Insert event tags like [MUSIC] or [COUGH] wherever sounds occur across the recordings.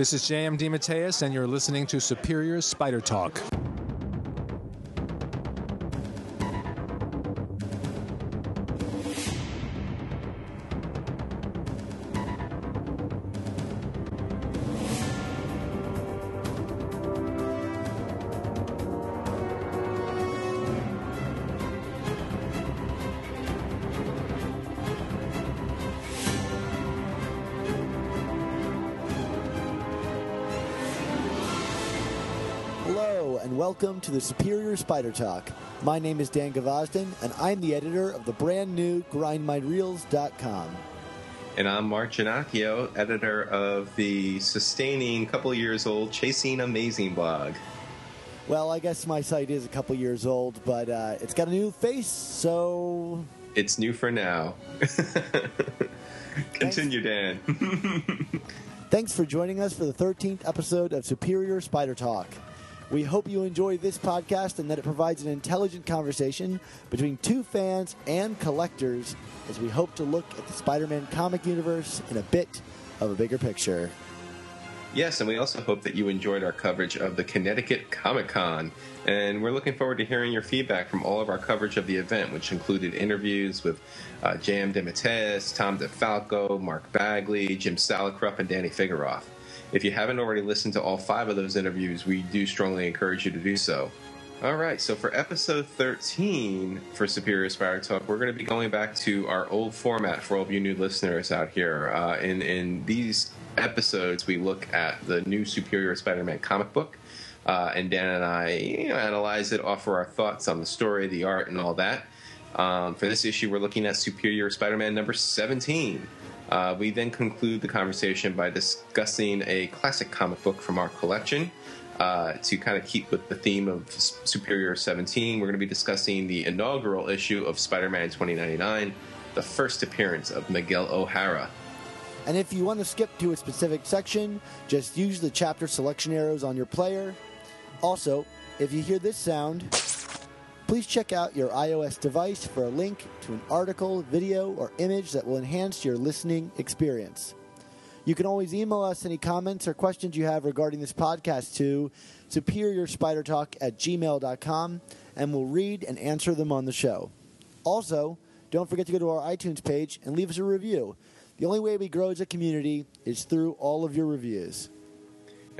This is J.M. DeMatteis, and you're listening to Superior Spider Talk. To the Superior Spider Talk. My name is Dan Gvozden, and I'm the editor of the brand new GrindMyReels.com. And I'm Mark Ginocchio, editor of the sustaining, couple years old, Chasing Amazing blog. Well, I guess my site is a couple years old, but uh, it's got a new face, so It's new for now. [LAUGHS] Continue, Dan. [LAUGHS] thanks for joining us for the 13th episode of Superior Spider Talk. We hope you enjoy this podcast and that it provides an intelligent conversation between two fans and collectors as we hope to look at the Spider Man comic universe in a bit of a bigger picture. yes, and we also hope that you enjoyed our coverage of the Connecticut Comic Con. And we're looking forward to hearing your feedback from all of our coverage of the event, which included interviews with uh, J.M. DeMatteis, Tom DeFalco, Mark Bagley, Jim Salicrup, and Danny Fingeroth. If you haven't already listened to all five of those interviews, we do strongly encourage you to do so. All right, so for episode 13 for Superior Spider Talk, we're going to be going back to our old format for all of you new listeners out here. Uh, in, in these episodes, we look at the new Superior Spider Man comic book. Uh, and Dan and I you know, analyze it, offer our thoughts on the story, the art, and all that. Um, for this issue, we're looking at Superior Spider Man number 17. Uh, we then conclude the conversation by discussing a classic comic book from our collection. Uh, to kind of keep with the theme of Superior 17, we're going to be discussing the inaugural issue of Spider Man 2099, the first appearance of Miguel O'Hara. And if you want to skip to a specific section, just use the chapter selection arrows on your player. Also, if you hear this sound, please check out your iOS device for a link to an article, video, or image that will enhance your listening experience. You can always email us any comments or questions you have regarding this podcast to superiorspidertalk at gmail.com, and we'll read and answer them on the show. Also, don't forget to go to our iTunes page and leave us a review. The only way we grow as a community is through all of your reviews.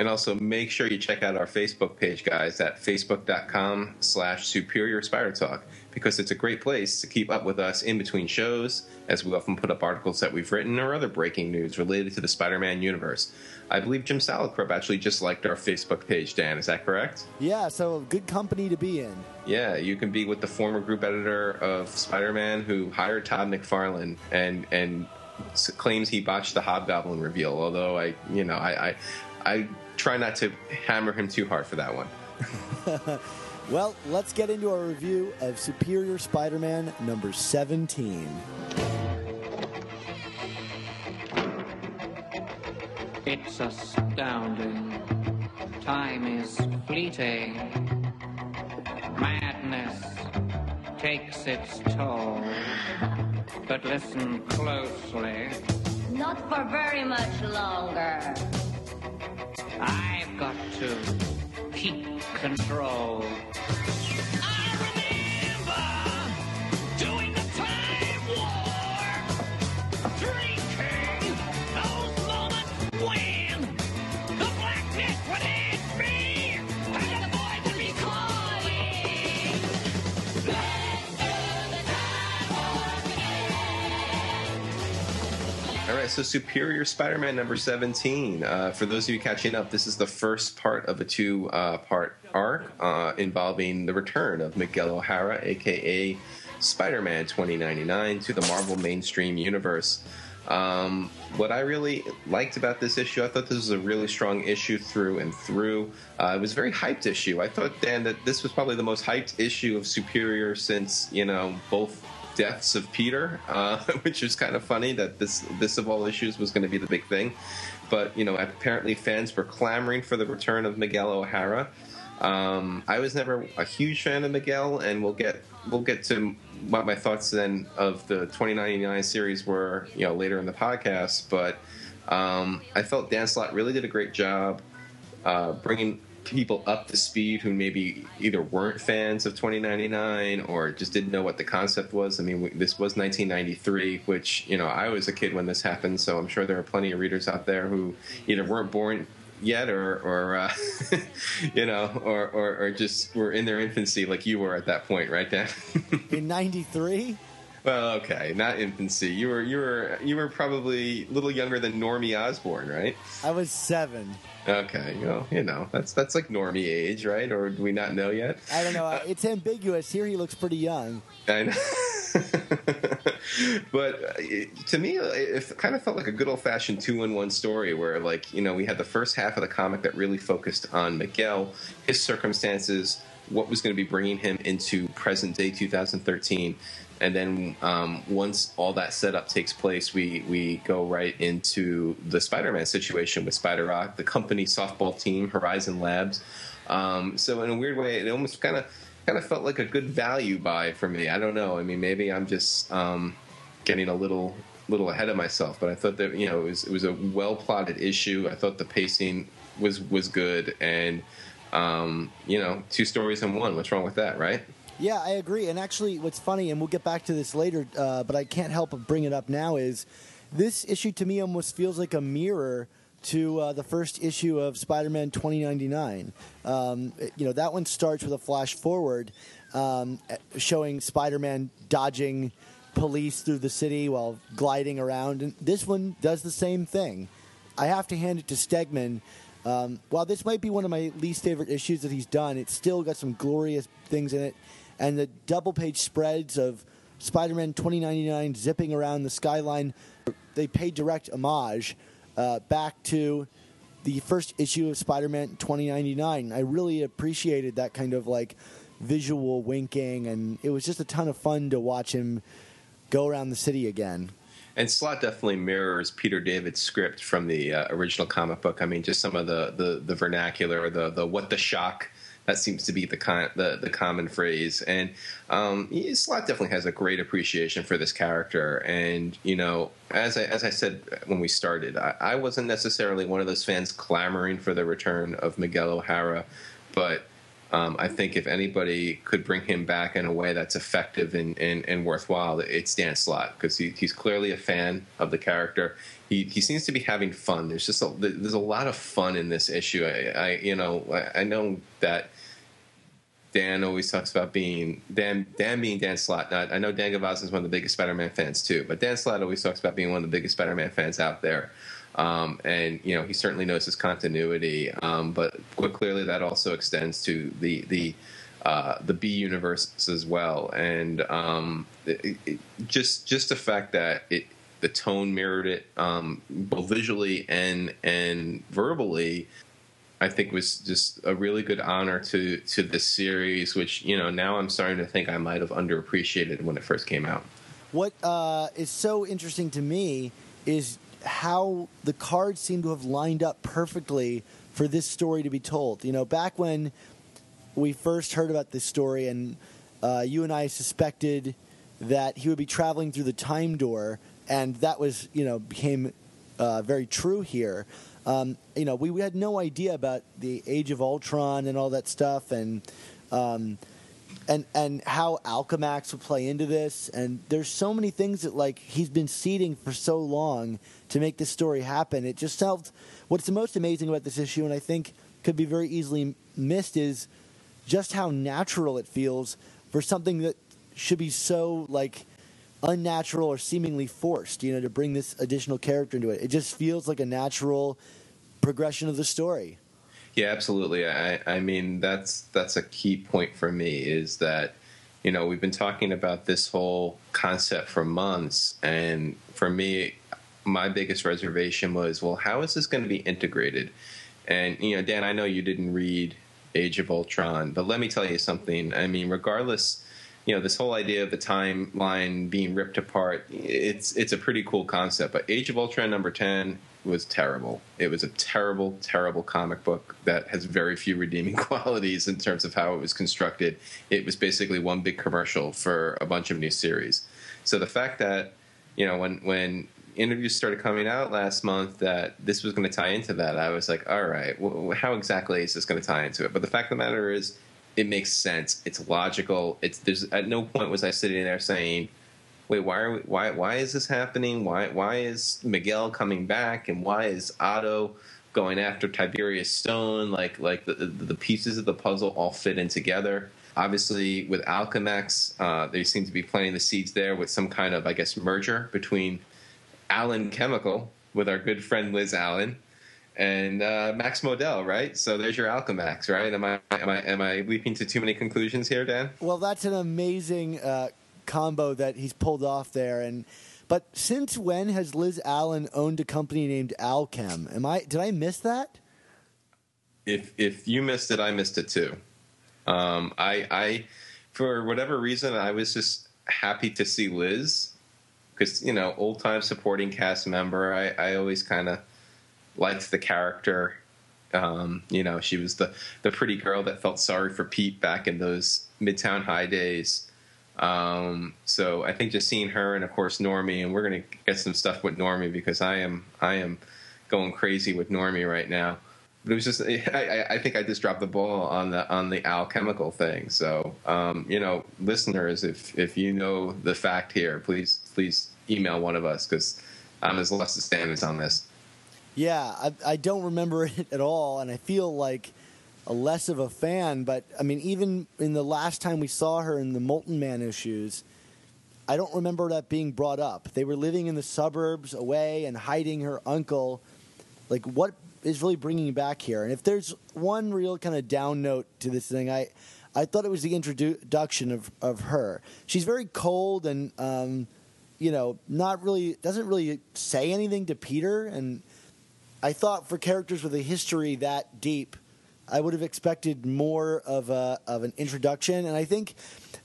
And also make sure you check out our Facebook page, guys, at facebook.com slash superior spider talk, because it's a great place to keep up with us in between shows, as we often put up articles that we've written or other breaking news related to the Spider-Man universe. I believe Jim Salicrup actually just liked our Facebook page, Dan. Is that correct? Yeah, so good company to be in. Yeah, you can be with the former group editor of Spider-Man who hired Todd McFarlane and and claims he botched the Hobgoblin reveal. Although I, you know, I I, I try not to hammer him too hard for that one. [LAUGHS] Well, let's get into our review of Superior Spider Man number 17. It's astounding. Time is fleeting. Madness takes its toll. But listen closely. Not for very much longer. I've got to keep control. Right, so Superior Spider-Man number seventeen. Uh, for those of you catching up, this is the first part of a two-part arc uh, involving the return of Miguel O'Hara, aka Spider-Man 2099, to the Marvel mainstream universe. Um, what I really liked about this issue, I thought this was a really strong issue through and through. Uh, it was a very hyped issue. I thought, Dan, that this was probably the most hyped issue of Superior since you know both deaths of Peter, uh, [LAUGHS] which is kind of funny that this this of all issues was going to be the big thing. But you know, apparently fans were clamoring for the return of Miguel O'Hara. Um, I was never a huge fan of Miguel, and we'll get we'll get to what my thoughts then of the 2099 series were, you know, later in the podcast. But Um, I felt Dan Slott really did a great job uh, bringing people up to speed who maybe either weren't fans of 2099 or just didn't know what the concept was. I mean, this was 1993, which you know I was a kid when this happened, so I'm sure there are plenty of readers out there who either weren't born yet or, or uh, [LAUGHS] you know, or, or, or just were in their infancy like you were at that point, right, Dan? [LAUGHS] In '93, well, okay, not infancy. You were you were you were probably a little younger than Normie Osborne, right? I was seven. Okay, well, you know, that's that's like Normie age, right? Or do we not know yet? I don't know. uh, It's ambiguous. Here, he looks pretty young. I know. [LAUGHS] but uh, to me, it kind of felt like a good old fashioned two in one story where, like, you know, we had the first half of the comic that really focused on Miguel, his circumstances, what was going to be bringing him into present day 2013. And then um, once all that setup takes place, we, we go right into the Spider Man situation with Spider Ock, the company softball team, Horizon Labs. Um, so, in a weird way, it almost kind of kind of felt like a good value buy for me. I don't know. I mean, maybe I'm just um, getting a little little ahead of myself, but I thought that you know it was it was a well plotted issue. I thought the pacing was was good, and um, you know, two stories in one. What's wrong with that, right? Yeah, I agree. And actually, what's funny, and we'll get back to this later, uh, but I can't help but bring it up now, is this issue to me almost feels like a mirror to uh, the first issue of Spider-Man 2099. Um, you know, that one starts with a flash forward um, showing Spider-Man dodging police through the city while gliding around, and this one does the same thing. I have to hand it to Stegman. Um, while this might be one of my least favorite issues that he's done, it's still got some glorious things in it. And the double page spreads of Spider Man 2099 zipping around the skyline, they pay direct homage uh, back to the first issue of Spider Man 2099. I really appreciated that kind of like visual winking, and it was just a ton of fun to watch him go around the city again. And Slott definitely mirrors Peter David's script from the uh, original comic book. I mean, just some of the the, the vernacular, the the what the shock. That seems to be the con- the, the common phrase, and um, Slott definitely has a great appreciation for this character. And you know, as I as I said when we started, I, I wasn't necessarily one of those fans clamoring for the return of Miguel O'Hara, but um, I think if anybody could bring him back in a way that's effective and, and, and worthwhile, it's Dan Slott because he, he's clearly a fan of the character. He, he seems to be having fun. There's just a, there's a lot of fun in this issue. I, I you know I, I know that Dan always talks about being Dan Dan being Dan Slott. Now, I know Dan Gavaz is one of the biggest Spider-Man fans too, but Dan Slott always talks about being one of the biggest Spider-Man fans out there. Um, and you know he certainly knows his continuity, um, but clearly that also extends to the the uh, the B universe as well. And um, it, it, just just the fact that it the tone mirrored it um, both visually and and verbally. I think was just a really good honor to to this series, which you know now I'm starting to think I might have underappreciated when it first came out. What uh, is so interesting to me is how the cards seem to have lined up perfectly for this story to be told. You know, back when we first heard about this story, and uh, you and I suspected that he would be traveling through the time door, and that was, you know, became uh, very true here. Um, you know, we, we had no idea about the Age of Ultron and all that stuff, and um, and and how Alchemax would play into this. And there's so many things that like he's been seeding for so long to make this story happen. It just felt what's the most amazing about this issue, and I think could be very easily missed, is just how natural it feels for something that should be so like unnatural or seemingly forced. You know, to bring this additional character into it, it just feels like a natural progression of the story. Yeah, absolutely. I, I mean, that's that's a key point for me is that you know we've been talking about this whole concept for months, and for me, my biggest reservation was, well, how is this going to be integrated? And you know, Dan, I know you didn't read Age of Ultron, but let me tell you something. I mean, regardless, you know, this whole idea of the timeline being ripped apart, it's it's a pretty cool concept. But Age of Ultron number ten was terrible. It was a terrible, terrible comic book that has very few redeeming [LAUGHS] qualities in terms of how it was constructed. It was basically one big commercial for a bunch of new series. So the fact that you know when when interviews started coming out last month that this was going to tie into that, I was like, all right, wh- how exactly is this going to tie into it? But the fact of the matter is, it makes sense. It's logical. It's there's at no point was I sitting there saying, wait, why are we, why why is this happening? Why why is Miguel coming back and why is Otto going after Tiberius Stone? Like like the the, the pieces of the puzzle all fit in together. Obviously, with Alchemax, uh, they seem to be planting the seeds there with some kind of, I guess, merger between Allen Chemical with our good friend Liz Allen and uh, Max Modell, right? So there's your Alchemax, right? Am I am I am I leaping to too many conclusions here, Dan? Well, that's an amazing uh, combo that he's pulled off there. And but since when has Liz Allen owned a company named Alchem? Am I did I miss that? If if you missed it, I missed it too. Um, I I for whatever reason, I was just happy to see Liz because you know old time supporting cast member. I I always kind of liked the character. Um, you know, she was the the pretty girl that felt sorry for Pete back in those Midtown High days. Um, so I think just seeing her and of course Normie, and we're gonna get some stuff with Normie because I am I am going crazy with Normie right now. But it was just [LAUGHS] I, I- think I just dropped the ball on the on the alchemical thing. So um, you know, listeners, if if you know the fact here, please please email one of us because I'm as lost as Stan is on this. Yeah, I, I don't remember [LAUGHS] it at all, and I feel like a less of a fan. But I mean, even in the last time we saw her in the Molten Man issues, I don't remember that being brought up. They were living in the suburbs, away, and hiding her uncle. Like, what is really bringing you back here? And if there's one real kind of down note to this thing, I, I thought it was the introduction of of her. She's very cold and. Um, you know, not really doesn't really say anything to Peter, and I thought for characters with a history that deep, I would have expected more of a of an introduction, and I think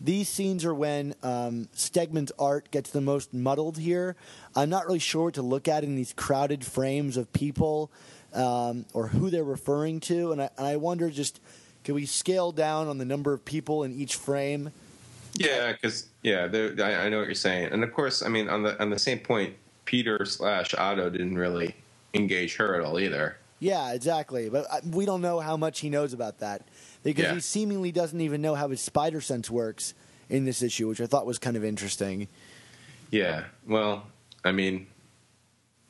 these scenes are when um, Stegman's art gets the most muddled here. I'm not really sure what to look at in these crowded frames of people um, or who they're referring to, and I, and I wonder just can we scale down on the number of people in each frame? Yeah, because yeah, I, I know what you're saying, and of course, I mean on the on the same point, Peter slash Otto didn't really engage her at all either. Yeah, exactly. But uh, we don't know how much he knows about that because Yeah. he seemingly doesn't even know how his spider sense works in this issue, which I thought was kind of interesting. Yeah, well, I mean,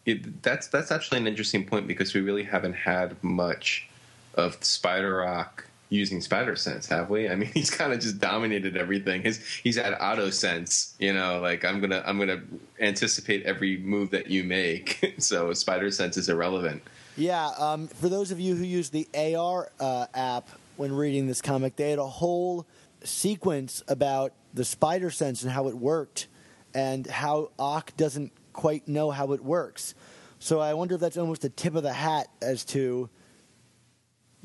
it, that's that's actually an interesting point because we really haven't had much of Spider Ock using Spider Sense, have we? I mean, [LAUGHS] he's kind of just dominated everything. His he's had Otto Sense, you know, like I'm gonna I'm gonna anticipate every move that you make. [LAUGHS] so Spider Sense is irrelevant. Yeah, um, for those of you who use the AR uh, app when reading this comic, they had a whole sequence about the spider sense and how it worked, and how Ock doesn't quite know how it works. So I wonder if that's almost a tip of the hat as to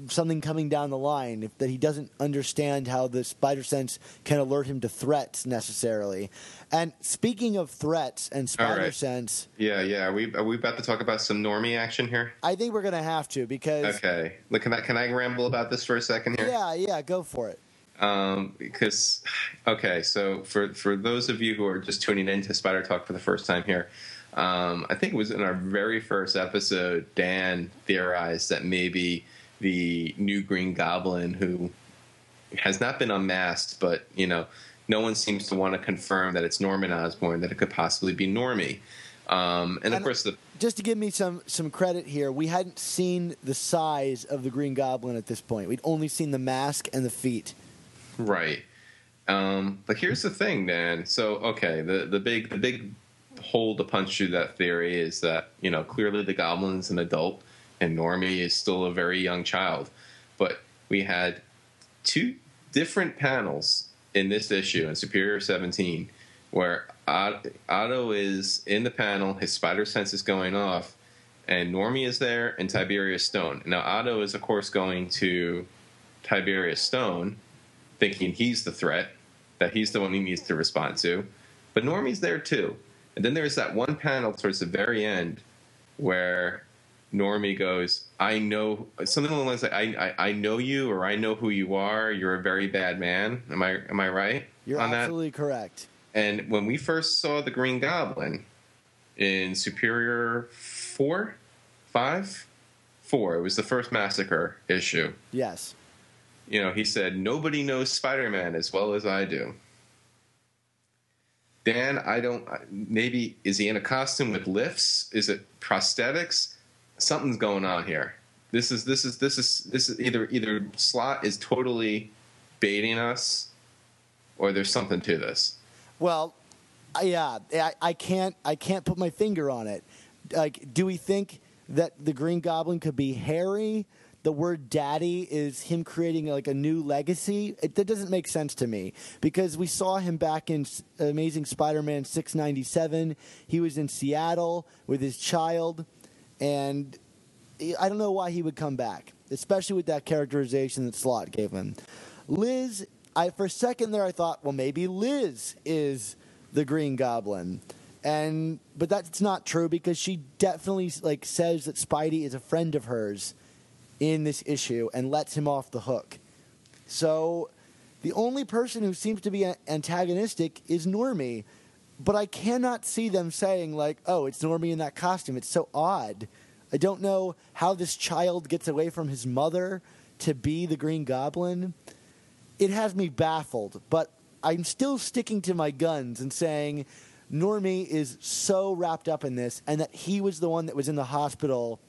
something coming down the line, if that he doesn't understand how the spider sense can alert him to threats necessarily. And speaking of threats and spider right. sense, Yeah, yeah. Are we are we about to talk about some normie action here? I think we're gonna have to because Okay. Look, can I can I ramble about this for a second here? yeah, yeah, go for it. um, because okay so for for those of you who are just tuning in to spider talk for the first time here um, i think it was in our very first episode dan theorized that maybe the new green goblin who has not been unmasked but you know no one seems to want to confirm that it's norman osborn that it could possibly be normie um, and of course the Just to give me some some credit here, we hadn't seen the size of the Green Goblin at this point. We'd only seen the mask and the feet. Right. Um, but here's the thing, Dan. So okay, the the big the big hole to punch through that theory is that you know clearly the goblin's an adult and Normie is still a very young child. But we had two different panels in this issue in Superior 17 where Otto is in the panel, his spider sense is going off, and Normie is there and Tiberius Stone. Now Otto is of course going to Tiberius Stone thinking he's the threat, that he's the one he needs to respond to. But Normie's there too. And then there's that one panel towards the very end where Normie goes, I know something along the lines like I, I I know you or I know who you are, you're a very bad man. Am I am I right You're on that? absolutely correct. And when we first saw the Green Goblin in Superior four, five, four. It was the first massacre issue. Yes. You know, he said nobody knows Spider-Man as well as I do. Dan, I don't. Maybe is he in a costume with lifts? Is it prosthetics? Something's going on here. This is this is this is this is either either Slott is totally baiting us, or there's something to this. Well, yeah, I, I can't I can't put my finger on it. Like, do we think that the Green Goblin could be Harry? The word "daddy" is him creating like a new legacy. It, that doesn't make sense to me because we saw him back in Amazing Spider-Man six ninety seven. He was in Seattle with his child, and I don't know why he would come back, especially with that characterization that Slott gave him. Liz, I for a second there I thought, well, maybe Liz is the Green Goblin, and but that's not true because she definitely like says that Spidey is a friend of hers in this issue and lets him off the hook. So the only person who seems to be antagonistic is Normie, but I cannot see them saying like, "Oh, it's Normie in that costume." It's so odd. I don't know how this child gets away from his mother to be the Green Goblin. It has me baffled, but I'm still sticking to my guns and saying Normie is so wrapped up in this and that he was the one that was in the hospital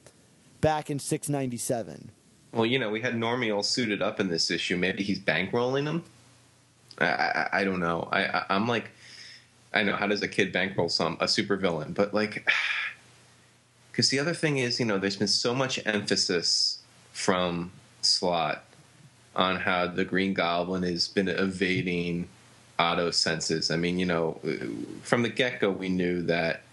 back in 697. Well, you know, we had Normie all suited up in this issue. Maybe he's bankrolling them. I, I, I don't know. I, I, I'm like, I know how does a kid bankroll some a supervillain, but like, [SIGHS] because the other thing is, you know, there's been so much emphasis from Slott on how the Green Goblin has been evading Otto's senses. I mean, you know, from the get go, we knew that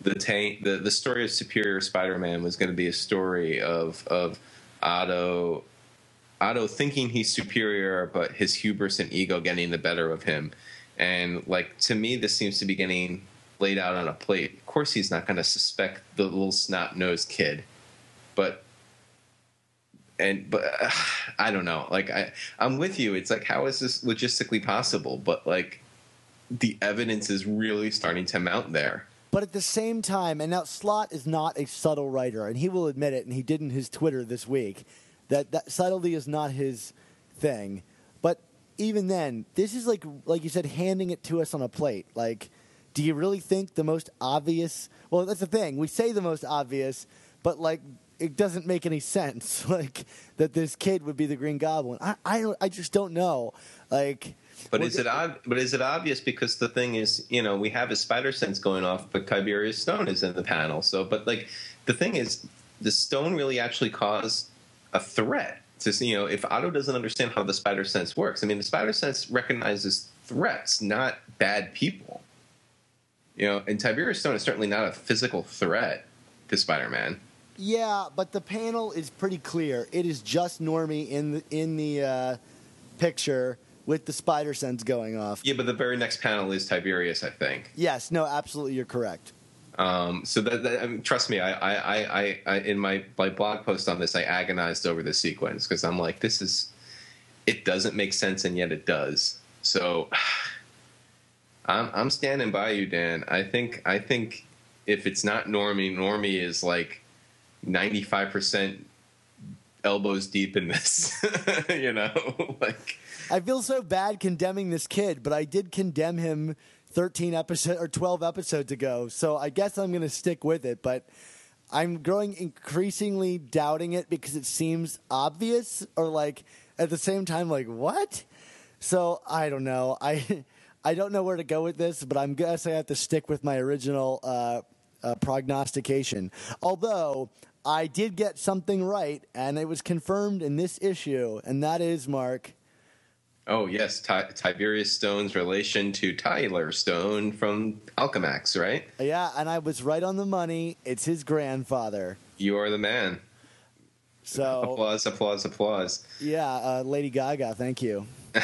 the tank, the, the story of Superior Spider-Man was going to be a story of of Otto Otto thinking he's superior, but his hubris and ego getting the better of him. And like to me, this seems to be getting laid out on a plate. Of course, he's not going to suspect the little snot nosed kid, but and but uh, [SIGHS] I don't know. Like I, I'm with you. It's like how is this logistically possible? But like the evidence is really starting to mount there. But at the same time, and now Slott is not a subtle writer, and he will admit it, and he did in his Twitter this week, that, that subtlety is not his thing. But even then, this is like, like you said, handing it to us on a plate. Like, do you really think the most obvious? Well, that's the thing. We say the most obvious, but like, it doesn't make any sense. [LAUGHS] Like that this kid would be the Green Goblin. I, I, I just don't know. Like, But is it ob- But is it obvious? Because the thing is, you know, we have a spider sense going off, but Tiberius Stone is in the panel. So, but like, the thing is, the stone really actually caused a threat to see. You know, if Otto doesn't understand how the spider sense works, I mean, the spider sense recognizes threats, not bad people. You know, and Tiberius Stone is certainly not a physical threat to Spider-Man. Yeah, but the panel is pretty clear. It is just Normie in the in the uh, picture with the spider sense going off. Yeah, but the very next panel is Tiberius, I think. Yes, no, absolutely, you're correct. Um, so that, that I mean, trust me, I, I, I, I, in my, my blog post on this, I agonized over the sequence because I'm like, this is, it doesn't make sense, and yet it does. So, [SIGHS] I'm, I'm standing by you, Dan. I think, I think if it's not Normie, Normie is like 95 percent elbows deep in this. [LAUGHS] you know, [LAUGHS] like I feel so bad condemning this kid, but I did condemn him 13 episodes or 12 episodes ago. So I guess I'm going to stick with it, but I'm growing increasingly doubting it because it seems obvious or like at the same time like what? So I don't know. I [LAUGHS] I don't know where to go with this, but I'm guess I have to stick with my original uh, uh, prognostication. Although I did get something right, and it was confirmed in this issue, and that is Mark. Oh yes, Ti- Tiberius Stone's relation to Tyler Stone from Alchemax, right? Yeah, and I was right on the money. It's his grandfather. You are the man. So [LAUGHS] Applause, applause, applause. yeah, uh, Lady Gaga, thank you. [LAUGHS]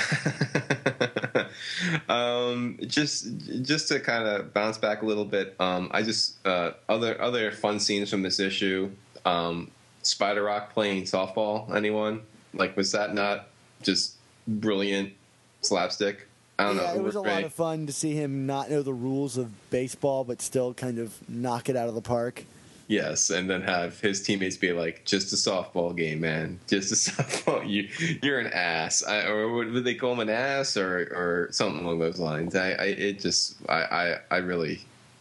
um, just just to kind of bounce back a little bit, um, I just uh, other other fun scenes from this issue. Um, Spider Ock playing softball. Anyone like was that not just brilliant slapstick? I don't yeah, know. it was a lot great. of fun to see him not know the rules of baseball, but still kind of knock it out of the park. Yes, and then have his teammates be like, "Just a softball game, man. [LAUGHS] Just a softball. You, you're an ass." I, or would would they call him an ass, or or something along those lines? I, I it just, I, I, I really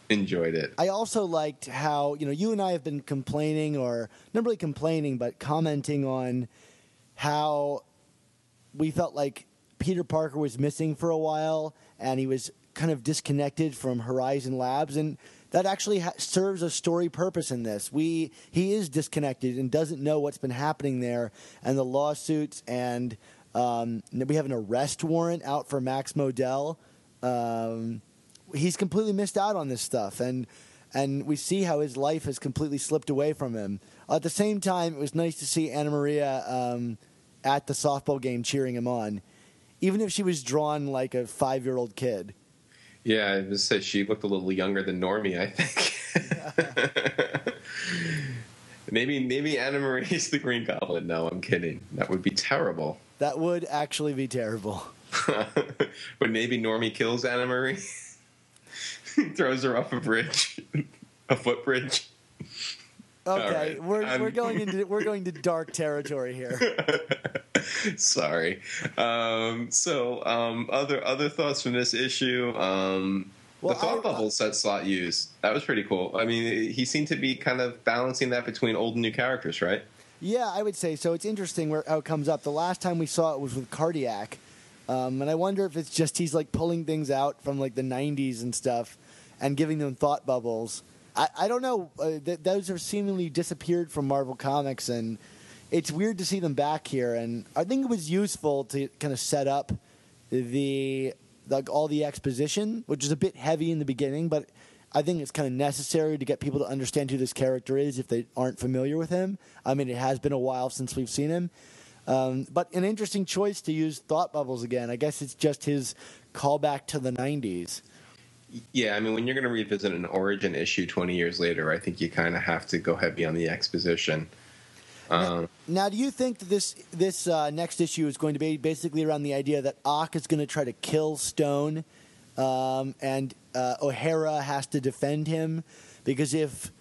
enjoyed it. I also liked how you know you and I have been complaining, or not really complaining, but commenting on how we felt like Peter Parker was missing for a while, and he was kind of disconnected from Horizon Labs, and that actually ha- serves a story purpose in this. We he is disconnected and doesn't know what's been happening there, and the lawsuits, and um, we have an arrest warrant out for Max Modell. Um, he's completely missed out on this stuff, and and we see how his life has completely slipped away from him. At the same time, it was nice to see Anna Maria um, at the softball game cheering him on, even if she was drawn like a five year old kid. Yeah, I just said she looked a little younger than Normie. I think. [LAUGHS] maybe maybe Anna Marie's the Green Goblin. No, I'm kidding. That would be terrible. That would actually be terrible. [LAUGHS] but maybe Normie kills Anna Marie, [LAUGHS] throws her off a bridge, a footbridge. Okay, right, we're I'm- we're going into we're [LAUGHS] going to dark territory here. [LAUGHS] Sorry. Um, so, um, other other thoughts from this issue. Um, Well, the thought I- bubble set Slott use that was pretty cool. I mean, he seemed to be kind of balancing that between old and new characters, right? Yeah, I would say so. It's interesting where how it comes up. The last time we saw it was with Cardiac, um, and I wonder if it's just he's like pulling things out from like the '90s and stuff, and giving them thought bubbles. I, I don't know. Uh, th- those have seemingly disappeared from Marvel Comics, and it's weird to see them back here. And I think it was useful to kind of set up the like all the exposition, which is a bit heavy in the beginning, but I think it's kind of necessary to get people to understand who this character is if they aren't familiar with him. I mean, it has been a while since we've seen him, um, but an interesting choice to use thought bubbles again. I guess it's just his callback to the '90s. Yeah, I mean, when you're going to revisit an origin issue 20 years later, I think you kind of have to go heavy on the exposition. Um, Now, do you think that this this uh, next issue is going to be basically around the idea that Ock is going to try to kill Stone, um, and uh, O'Hara has to defend him because if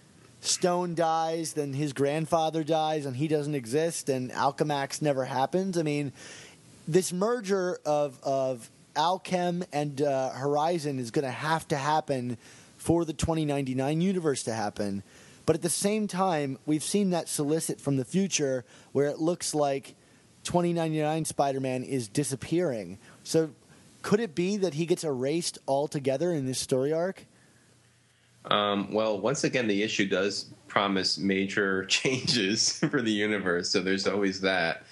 Stone dies, then his grandfather dies, and he doesn't exist, and Alchemax never happens. I mean, this merger of of Alchem and uh, Horizon is going to have to happen for the 2099 universe to happen. But at the same time, we've seen that solicit from the future where it looks like 2099 Spider Man is disappearing. So could it be that he gets erased altogether in this story arc? Um, well, once again, the issue does promise major [LAUGHS] changes for the universe, so there's always that.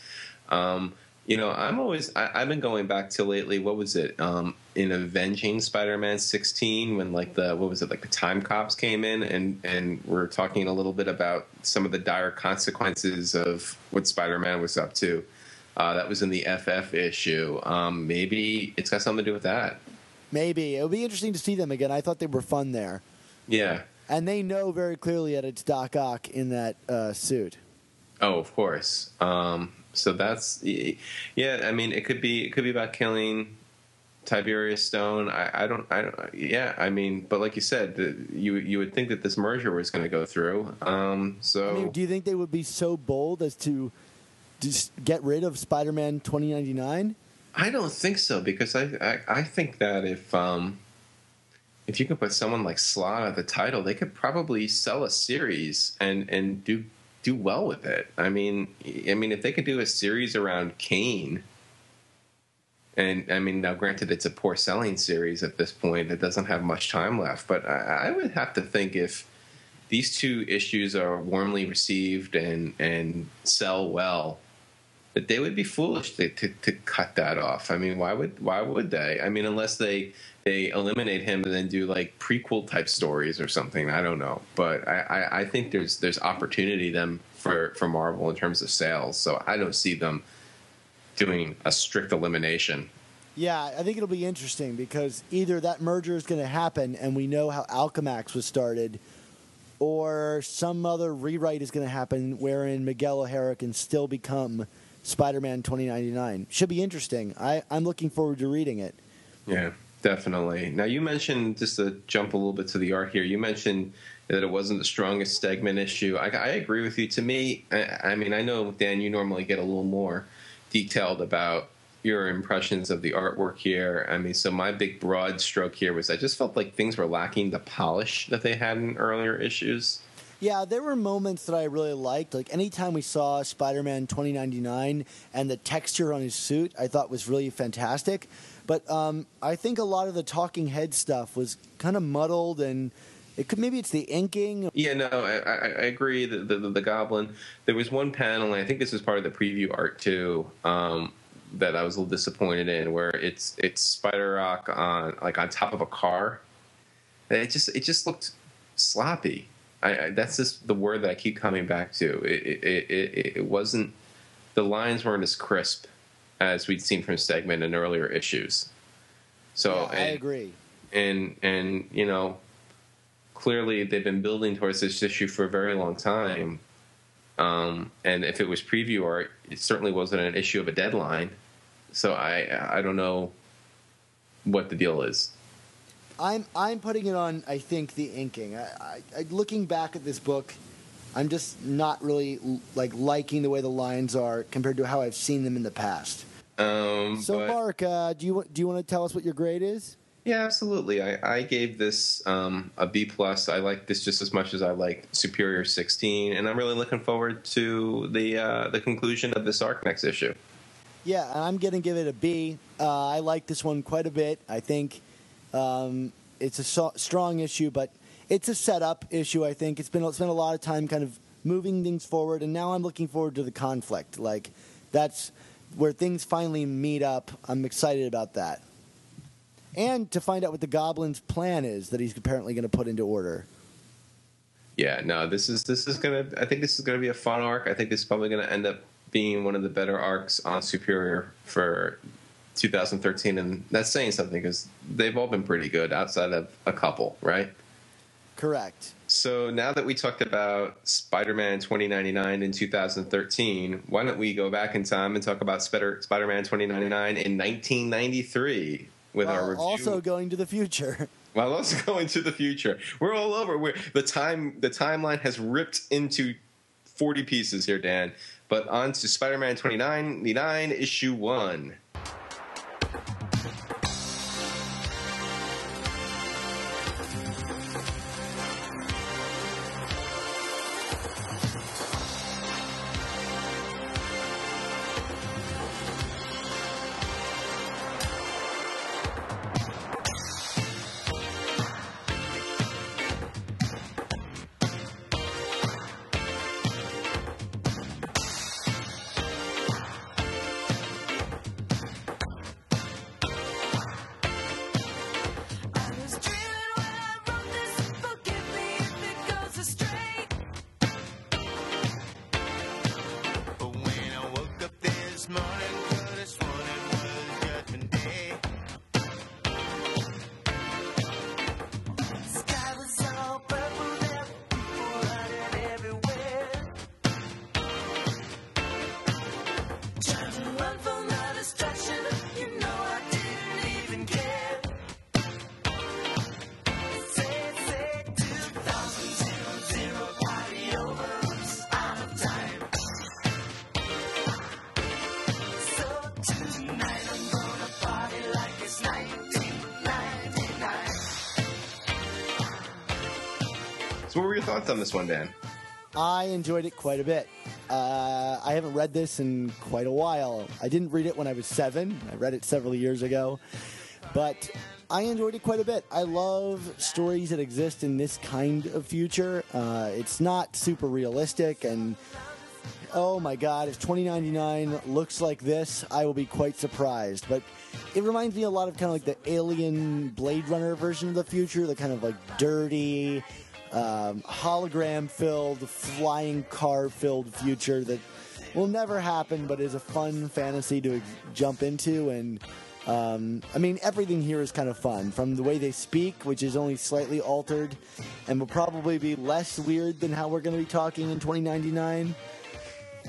Um, you know, I'm always I, I've been going back to lately. What was it um, in Avenging Spider-Man 16 when like the what was it like the time cops came in and and we're talking a little bit about some of the dire consequences of what Spider-Man was up to. Uh, that was in the FF issue. Um, maybe it's got something to do with that. Maybe. It would be interesting to see them again. I thought they were fun there. Yeah. And they know very clearly that it's Doc Ock in that uh, suit. Oh, of course. Um, so that's yeah. I mean, it could be it could be about killing Tiberius Stone. I, I don't. I don't. Yeah. I mean, but like you said, the, you you would think that this merger was going to go through. Um, so I mean, do you think they would be so bold as to just get rid of Spider Man 2099? I don't think so because I I, I think that if um, if you could put someone like Slott at the title, they could probably sell a series and and do do well with it. I mean, I mean, if they could do a series around Kaine, and I mean, now granted, it's a poor selling series at this point; it doesn't have much time left. But I, I would have to think if these two issues are warmly received and and sell well, that they would be foolish to, to, to cut that off. I mean, why would why would they? I mean, unless they they eliminate him and then do like prequel type stories or something. I don't know, but I, I, I think there's there's opportunity them for for Marvel in terms of sales. So I don't see them doing a strict elimination. Yeah, I think it'll be interesting because either that merger is going to happen and we know how Alchemax was started, or some other rewrite is going to happen wherein Miguel O'Hara can still become Spider Man 2099. Should be interesting. I, I'm looking forward to reading it. Yeah, definitely. Now you mentioned just to jump a little bit to the art here. You mentioned that it wasn't the strongest Stegman issue. I, I agree with you. To me, I, I mean, I know Dan, you normally get a little more detailed about your impressions of the artwork here. I mean, so my big broad stroke here was I just felt like things were lacking the polish that they had in earlier issues. Yeah, there were moments that I really liked. Like anytime we saw Spider Man 2099 and the texture on his suit, I thought was really fantastic. But um, I think a lot of the talking head stuff was kind of muddled and. It could maybe it's the inking. Yeah, no, I, I, I agree. The, the the Goblin. There was one panel, and I think this was part of the preview art too, um, that I was a little disappointed in, where it's it's Spider Ock on like on top of a car. It just it just looked sloppy. I, I that's just the word that I keep coming back to. It it, it it wasn't the lines weren't as crisp as we'd seen from Stegman in earlier issues. So Yeah, I agree. and and you know clearly they've been building towards this issue for a very long time um, and if it was preview art it certainly wasn't an issue of a deadline so i i don't know what the deal is I'm I'm putting it on. I think the inking. I, I, I looking back at this book, I'm just not really like liking the way the lines are compared to how I've seen them in the past. Um So, but- Mark, uh, do you do you want to tell us what your grade is? yeah absolutely i i gave this um a b plus i like this just as much as i like superior 16 and i'm really looking forward to the uh the conclusion of this arc next issue Yeah, and I'm going to give it a B. Uh, I like this one quite a bit. I think um, it's a so- strong issue, but it's a setup issue. I think it's been spent a lot of time kind of moving things forward, and now I'm looking forward to the conflict. Like that's where things finally meet up. I'm excited about that, and to find out what the Goblin's plan is that he's apparently going to put into order. Yeah, no, this is this is gonna. I think this is gonna be a fun arc. I think this is probably gonna end up being one of the better arcs on Superior for 2013, and that's saying something because they've all been pretty good outside of a couple, right? Correct. So now that we talked about Spider Man 2099 in 2013, why don't we go back in time and talk about Spider Man 2099 in 1993 with While our review? Also going to the future. [LAUGHS] While also going to the future. We're all over. We're, the, time, the timeline has ripped into 40 pieces here, Dan. But on to Spider Man 2099, issue 1. So, what were your thoughts on this one, Dan? I enjoyed it quite a bit. Uh, I haven't read this in quite a while. I didn't read it when I was seven. I read it several years ago. But I enjoyed it quite a bit. I love stories that exist in this kind of future. Uh, it's not super realistic, and oh my god, if 2099 looks like this, I will be quite surprised. But it reminds me a lot of kind of like the alien Blade Runner version of the future, the kind of like dirty, um, hologram filled, flying car filled future that will never happen, but is a fun fantasy to ex- jump into. And um, I mean, everything here is kind of fun from the way they speak, which is only slightly altered and will probably be less weird than how we're going to be talking in 2099.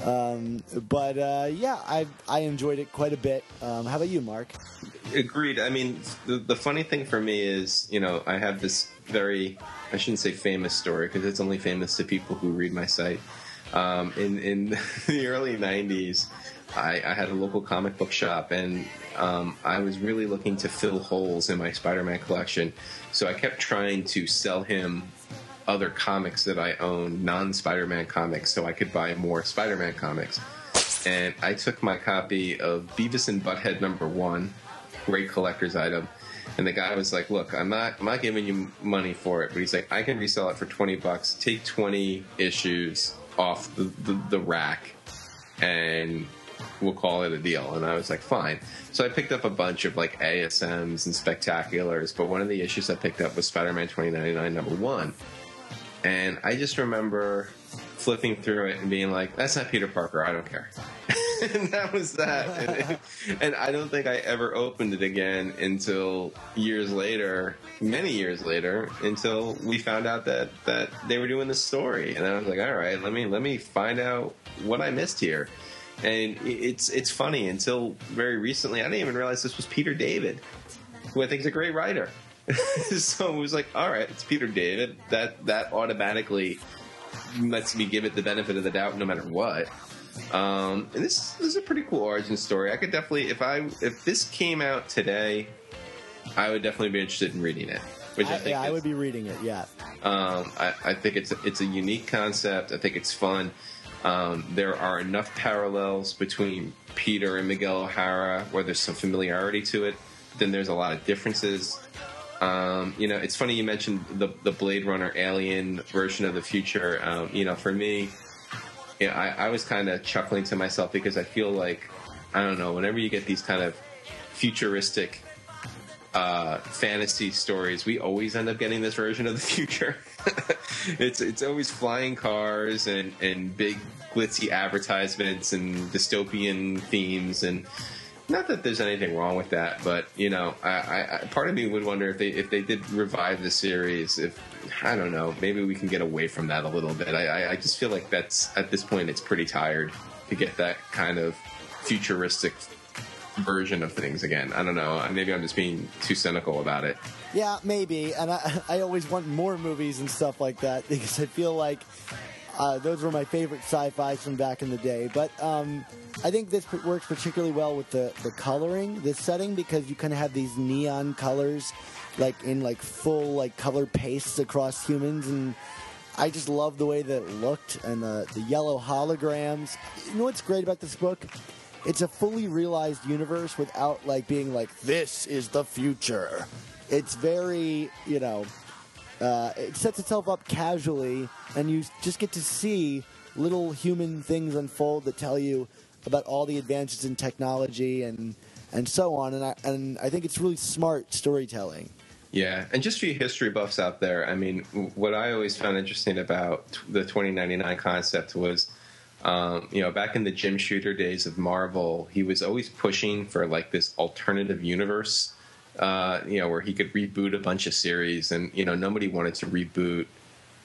Um, but uh, yeah, I I enjoyed it quite a bit. Um, how about you, Mark? Agreed. I mean, the, the funny thing for me is, you know, I have this very, I shouldn't say famous story because it's only famous to people who read my site. Um, in, in [LAUGHS] the early 90s, I, I had a local comic book shop and um, I was really looking to fill holes in my Spider Man collection. So I kept trying to sell him other comics that I own, non Spider Man comics, so I could buy more Spider Man comics. And I took my copy of Beavis and Butthead number one, great collector's item. And the guy was like, "Look, I'm not, I'm not giving you money for it, but he's like, I can resell it for twenty bucks. Take twenty issues off the, the, the rack, and we'll call it a deal." And I was like, "Fine." So I picked up a bunch of like ASMs and spectaculars, but one of the issues I picked up was Spider-Man 2099 number one, and I just remember flipping through it and being like, "That's not Peter Parker. I don't care." [LAUGHS] [LAUGHS] and that was that. And, and I don't think I ever opened it again until years later, many years later, until we found out that that they were doing this story. And I was like, "All right, let me let me find out what I missed here." And it's it's funny. Until very recently, I didn't even realize this was Peter David, who I think is a great writer. [LAUGHS] so it was like, all right, it's Peter David. That that automatically lets me give it the benefit of the doubt, no matter what. Um, and this, this is a pretty cool origin story. I could definitely, if I if this came out today, I would definitely be interested in reading it. Which I, I, think yeah, I would be reading it. Yeah. um, I, I think it's a, it's a unique concept. I think it's fun. Um, there are enough parallels between Peter and Miguel O'Hara where there's some familiarity to it. Then there's a lot of differences. Um, you know, it's funny you mentioned the the Blade Runner alien version of the future. Um, you know, for me, you know, I, I was kind of chuckling to myself because I feel like I don't know. Whenever you get these kind of futuristic uh, fantasy stories, we always end up getting this version of the [LAUGHS] future. it's it's always flying cars and and big glitzy advertisements and dystopian themes and. Not that there's anything wrong with that, but you know, I, I, I part of me would wonder if they if they did revive the series, if I don't know, maybe we can get away from that a little bit. I, I, I just feel like that's at this point it's pretty tired to get that kind of futuristic version of things again. I don't know. Maybe I'm just being too cynical about it. Yeah, maybe. And I, [LAUGHS] I always want more movies and stuff like that [LAUGHS] because I feel like uh, those were my favorite sci-fi from back in the day. But um, I think this works particularly well with the, the coloring, this setting, because you kind of have these neon colors, like in like full like color pastes across humans, and I just love the way that it looked and the the yellow holograms. You know what's great about this book? It's a fully realized universe without like being like this is the future. It's very you know uh, it sets itself up casually, and you just get to see little human things unfold that tell you about all the advances in technology and and so on. And I and I think it's really smart storytelling. Yeah, and just for you history buffs out there, I mean, what I always found interesting about the 2099 concept was, um, you know, back in the Jim Shooter days of Marvel, he was always pushing for like this alternative universe, uh, you know, where he could reboot a bunch of series, and you know, nobody wanted to reboot,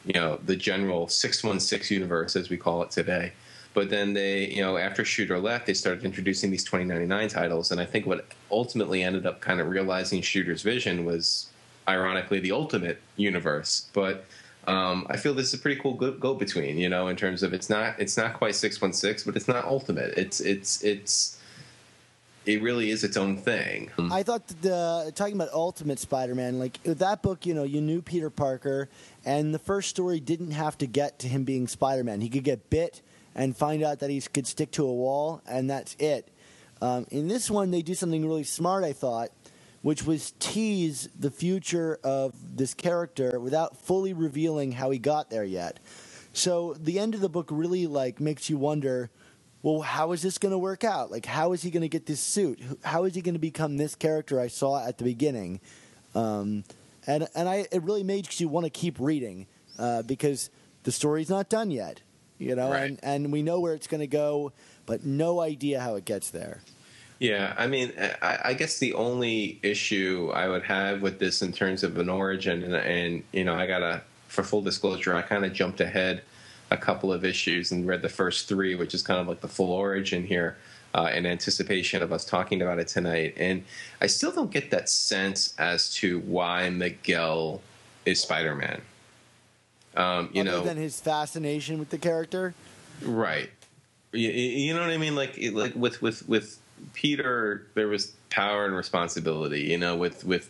you know, the general 616 universe as we call it today. But then they, you know, after Shooter left, they started introducing these 2099 titles, and I think what ultimately ended up kind of realizing Shooter's vision was, ironically, the Ultimate universe. But um, I feel this is a pretty cool go, go between, you know, in terms of it's not it's not quite 616, but it's not Ultimate. It's it's it's it really is its own thing. I thought the talking about Ultimate Spider-Man, like that book, you know, you knew Peter Parker, and the first story didn't have to get to him being Spider-Man. He could get bit and find out that he could stick to a wall, and that's it. Um, in this one, they do something really smart, I thought, which was tease the future of this character without fully revealing how he got there yet. So the end of the book really like makes you wonder well, how is this going to work out? Like, how is he going to get this suit? How is he going to become this character I saw at the beginning? Um, and and I it really makes you want to keep reading uh, because the story's not done yet, you know, Right. and and we know where it's going to go, but no idea how it gets there. Yeah, I mean, I, I guess the only issue I would have with this in terms of an origin, and, and you know, I gotta, for full disclosure, I kind of jumped ahead a couple of issues and read the first three, which is kind of like the full origin here. uh, in anticipation of us talking about it tonight, and I still don't get that sense as to why Miguel is Spider Man. Um, you Other know, than his fascination with the character. Right. You, you know what I mean? Like it- like with with with Peter, there was power and responsibility. You know, with with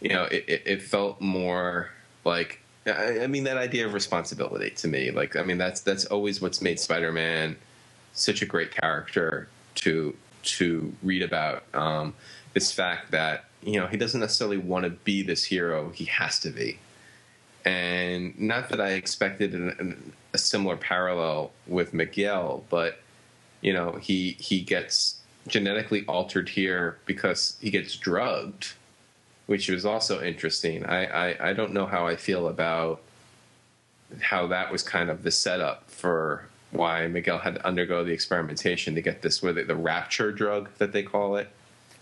you know, it, it felt more like I, I mean that idea of responsibility to me. Like I mean that's that's always what's made Spider Man such a great character to to read about. Um, this fact that you know he doesn't necessarily want to be this hero; he has to be and not that I expected an, an, a similar parallel with Miguel, but you know he he gets genetically altered here because he gets drugged, which was also interesting. I I, I don't know how I feel about how that was kind of the setup for why Miguel had to undergo the experimentation to get this with the rapture drug that they call it.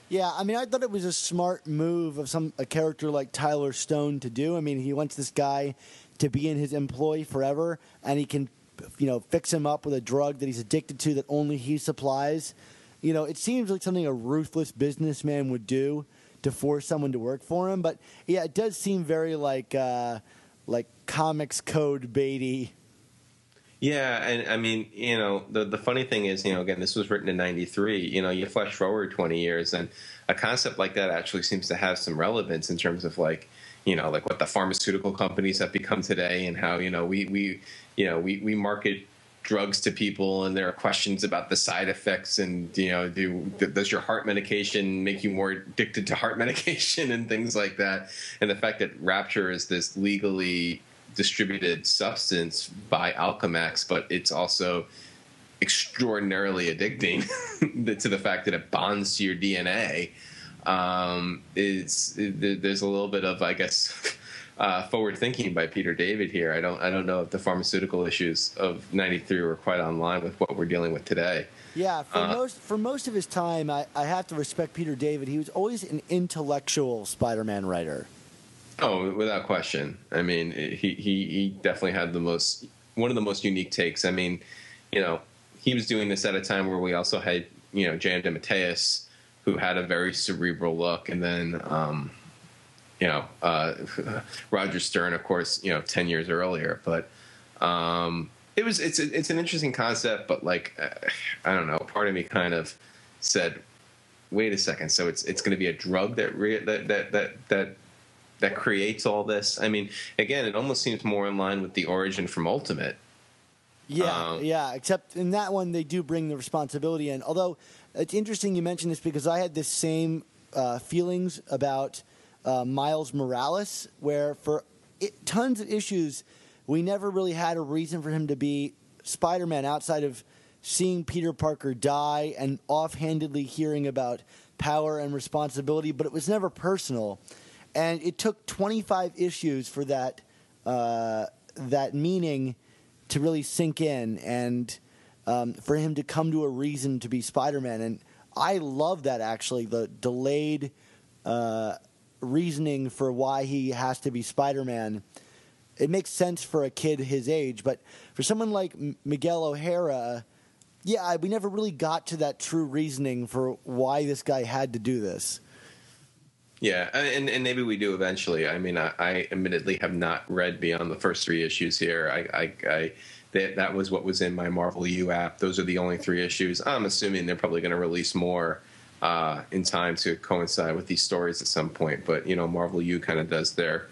Yeah, I mean, I thought it was a smart move of some a character like Tyler Stone to do. I mean, he wants this guy to be in his employ forever, and he can, you know, fix him up with a drug that he's addicted to that only he supplies. You know, it seems like something a ruthless businessman would do to force someone to work for him. But yeah, it does seem very like uh, like comics code baity. Yeah, and I mean, you know, the the funny thing is, you know, again, this was written in '93. You know, you flash forward 20 years, and a concept like that actually seems to have some relevance in terms of like, you know, like what the pharmaceutical companies have become today, and how you know we we you know we we market drugs to people, and there are questions about the side effects, and you know, do does your heart medication make you more addicted to heart [LAUGHS] medication and things like that, and the fact that Rapture is this legally distributed substance by Alchemax, but it's also extraordinarily addicting [LAUGHS] to the fact that it bonds to your DNA. Um, is there's a little bit of, I guess, [LAUGHS] uh, forward thinking by Peter David here. I don't, I don't know if the pharmaceutical issues of '93 were quite online with what we're dealing with today. Yeah, for Uh, most for most of his time, I, I have to respect Peter David. He was always an intellectual Spider-Man writer. Oh, without question. I mean, he, he he definitely had the most one of the most unique takes. I mean, you know, he was doing this at a time where we also had you know J.M. DeMatteis, who had a very cerebral look, and then um, you know uh, [LAUGHS] Roger Stern, of course, you know, ten years earlier. But um, it was it's it's an interesting concept, but like uh, I don't know, part of me kind of said, wait a second, so it's it's going to be a drug that re- that that that that that creates all this. I mean, again, it almost seems more in line with the origin from Ultimate. Yeah, Um, yeah. Except in that one, they do bring the responsibility in. Although it's interesting you mentioned this because I had this same uh, feelings about uh, Miles Morales, where for it, tons of issues, we never really had a reason for him to be Spider-Man outside of seeing Peter Parker die and offhandedly hearing about power and responsibility, but it was never personal. And it took 25 issues for that uh, that meaning to really sink in and um, for him to come to a reason to be Spider-Man. And I love that actually the delayed uh, reasoning for why he has to be Spider-Man. It makes sense for a kid his age, but for someone like M- Miguel O'Hara, yeah, we never really got to that true reasoning for why this guy had to do this. Yeah, and and maybe we do eventually. I mean, I, I admittedly have not read beyond the first three issues here. I, I, I that that was what was in my Marvel U app. Those are the only three issues. I'm assuming they're probably going to release more uh, in time to coincide with these stories at some point. But you know, Marvel U kind of does their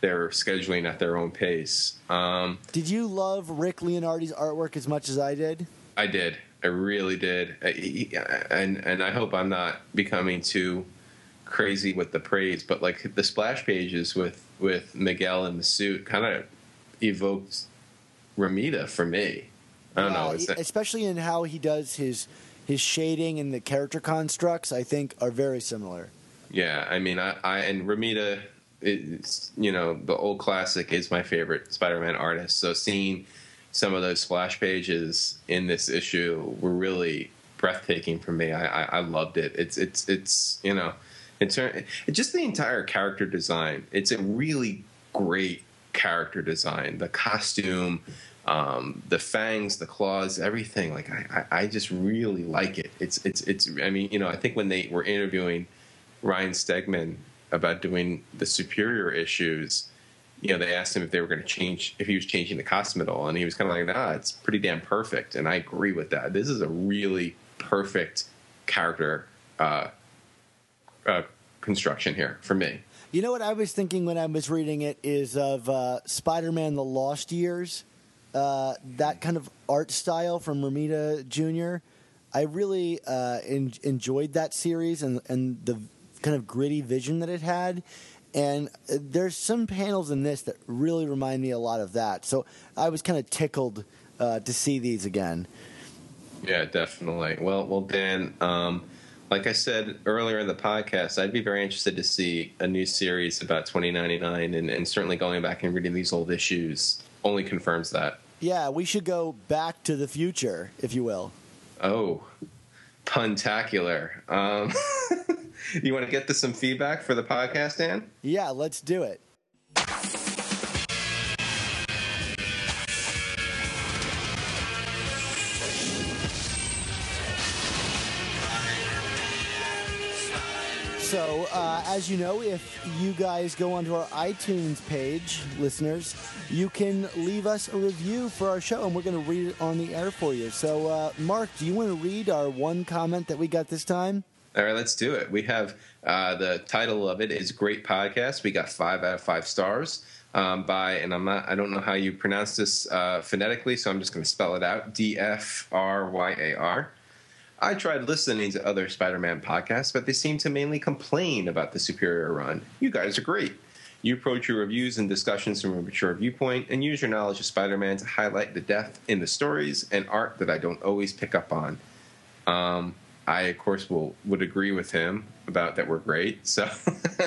their scheduling at their own pace. Um, Did you love Rick Leonardi's artwork as much as I did? I did. I really did. I- he- And and I hope I'm not becoming too crazy with the praise, but like the splash pages with with Miguel in the suit kind of evoked Romita for me. I don't know. Yeah, e- especially in how he does his his shading and the character constructs. I think are very similar. yeah, I mean, I, I and Romita is you know the old classic is my favorite Spider-Man artist. So seeing some of those splash pages in this issue were really breathtaking for me. I, I, I loved it. It's it's it's you know, it's just the entire character design. It's a really great character design. The costume, um, the fangs, the claws, everything. Like I, I, I just really like it. It's it's it's. I mean, you know, I think when they were interviewing Ryan Stegman about doing the Superior issues, you know, they asked him if they were going to change if he was changing the costume at all, and he was kind of like, "Nah, it's pretty damn perfect." And I agree with that. This is a really perfect character uh, uh, construction here for me. You know what I was thinking when I was reading it is of uh, Spider-Man: The Lost Years. Uh, that kind of art style from Romita Jr. I really uh, en- enjoyed that series and and the kind of gritty vision that it had. And uh, there's some panels in this that really remind me a lot of that. So I was kind of tickled uh, to see these again. Yeah, definitely. Well, well, Dan. Um, like I said earlier in the podcast, I'd be very interested to see a new series about 2099, and, and certainly going back and reading these old issues only confirms that. Yeah, we should go back to the future, if you will. Oh, puntacular. Um, [LAUGHS] you want to get to some feedback for the podcast, Dan? Yeah, let's do it. So, uh, as you know, if you guys go onto our iTunes page, listeners, you can leave us a review for our show, and we're going to read it on the air for you. So, uh, Mark, do you want to read our one comment that we got this time? All right, let's do it. We have uh, the title of it is "Great Podcast." We got five out of five stars um, by, and I'm not, I don't know how you pronounce this uh, phonetically, so I'm just going to spell it out: D F R Y A R. I tried listening to other Spider-Man podcasts, but they seem to mainly complain about the Superior run. You guys are great. You approach your reviews and discussions from a mature viewpoint and use your knowledge of Spider-Man to highlight the depth in the stories and art that I don't always pick up on. Um, I, of course, will would agree with him about that we're great. So, [LAUGHS]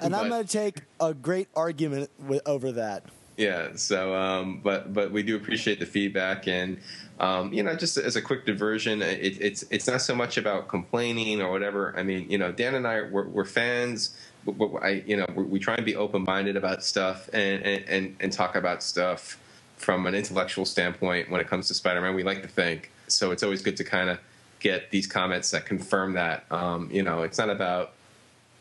And I'm going to take a great argument wi- over that. Yeah so um, but but we do appreciate the feedback and um, you know just as a quick diversion it, it's it's not so much about complaining or whatever. I mean you know dan and i we're, we're fans but- I, you know we try and be open-minded about stuff and, and and and talk about stuff from an intellectual standpoint when it comes to spider-man. We like to think. So it's always good to kind of get these comments that confirm that um, you know it's not about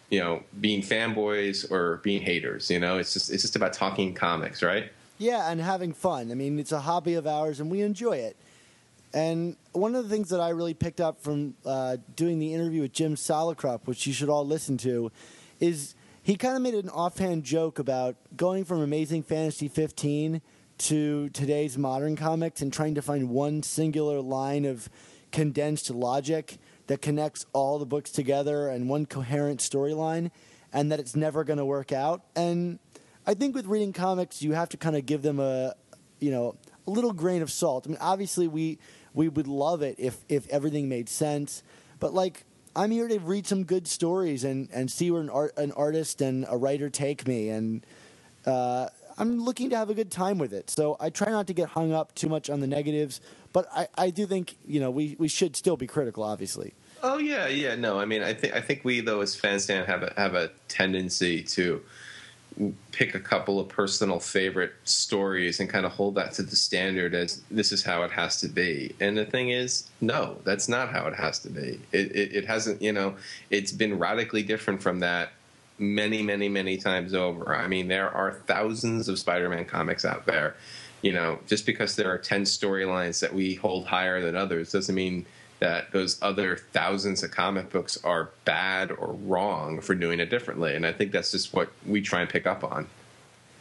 you know being fanboys or being haters you know it's just it's just about talking comics right Yeah, and having fun. I mean, it's a hobby of ours, and we enjoy it. And one of the things that I really picked up from uh, doing the interview with Jim Salicrup, which you should all listen to, is he kind of made an offhand joke about going from Amazing Fantasy 15 to today's modern comics and trying to find one singular line of condensed logic that connects all the books together and one coherent storyline, and that it's never going to work out. And I think with reading comics, you have to kind of give them a, you know, a little grain of salt. I mean, obviously we we would love it if if everything made sense, but like I'm here to read some good stories and and see where an art an artist and a writer take me, and uh, I'm looking to have a good time with it. So I try not to get hung up too much on the negatives, but I I do think you know we we should still be critical, obviously. oh yeah yeah no i mean i think i think we though as fans have a have a tendency to pick a couple of personal favorite stories and kind of hold that to the standard as this is how it has to be. And the thing is, no, that's not how it has to be. It, it, it hasn't, you know, it's been radically different from that many, many, many times over. I mean, there are thousands of Spider Man comics out there. You know, just because there are 10 storylines that we hold higher than others doesn't mean that those other thousands of comic books are bad or wrong for doing it differently. And I think that's just what we try and pick up on.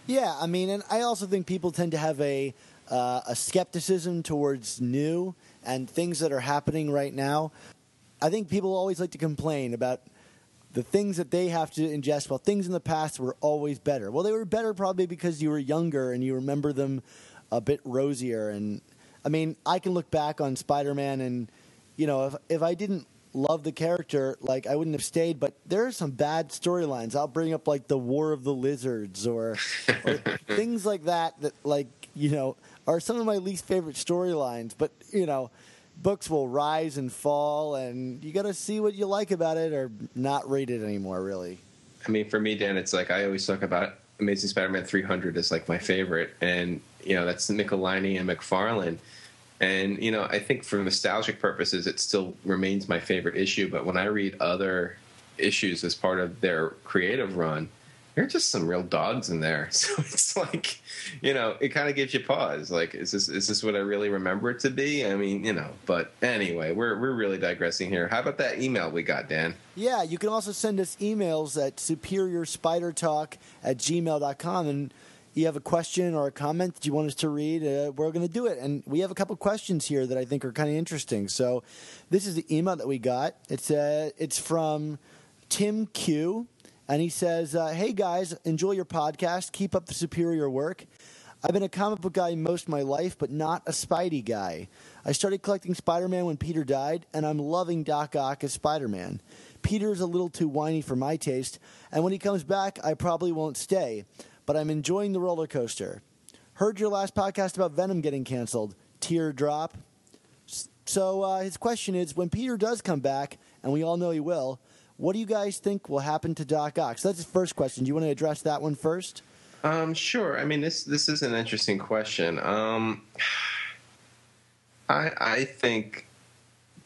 Yeah, I mean, and I also think people tend to have a uh, a skepticism towards new and things that are happening right now. I think people always like to complain about the things that they have to ingest. Well, things in the past were always better. Well, they were better probably because you were younger and you remember them a bit rosier. And I mean, I can look back on Spider-Man and you know, if if I didn't love the character, like I wouldn't have stayed. But there are some bad storylines. I'll bring up like the War of the Lizards or, or [LAUGHS] things like that. That like you know are some of my least favorite storylines. But you know, books will rise and fall, and you got to see what you like about it or not read it anymore. Really. I mean, for me, Dan, it's like I always talk about Amazing Spider-Man 300 is like my favorite, and you know that's Michelinie and McFarlane. And you know, I think for nostalgic purposes, it still remains my favorite issue. But when I read other issues as part of their creative run, there are just some real dogs in there. [LAUGHS] So it's like, you know, it kind of gives you pause. Like, is this is this what I really remember it to be? I mean, you know. But anyway, we're we're really digressing here. How about that email we got, Dan? Yeah, you can also send us emails at superiorspidertalk at gmail.com. And you have a question or a comment that you want us to read, uh, we're going to do it. And we have a couple questions here that I think are kind of interesting. So this is the email that we got. It's, uh, it's from Tim Q. And he says, uh, Hey guys, enjoy your podcast. Keep up the superior work. I've been a comic book guy most of my life, but not a Spidey guy. I started collecting Spider Man when Peter died, and I'm loving Doc Ock as Spider Man. Peter is a little too whiny for my taste, and when he comes back, I probably won't stay, but I'm enjoying the roller coaster. Heard your last podcast about Venom getting canceled. Teardrop. So uh, his question is when Peter does come back, and we all know he will, what do you guys think will happen to Doc Ock? So that's the first question. Do you want to address that one first? Um, sure. I mean, this this is an interesting question. Um, [SIGHS] I I think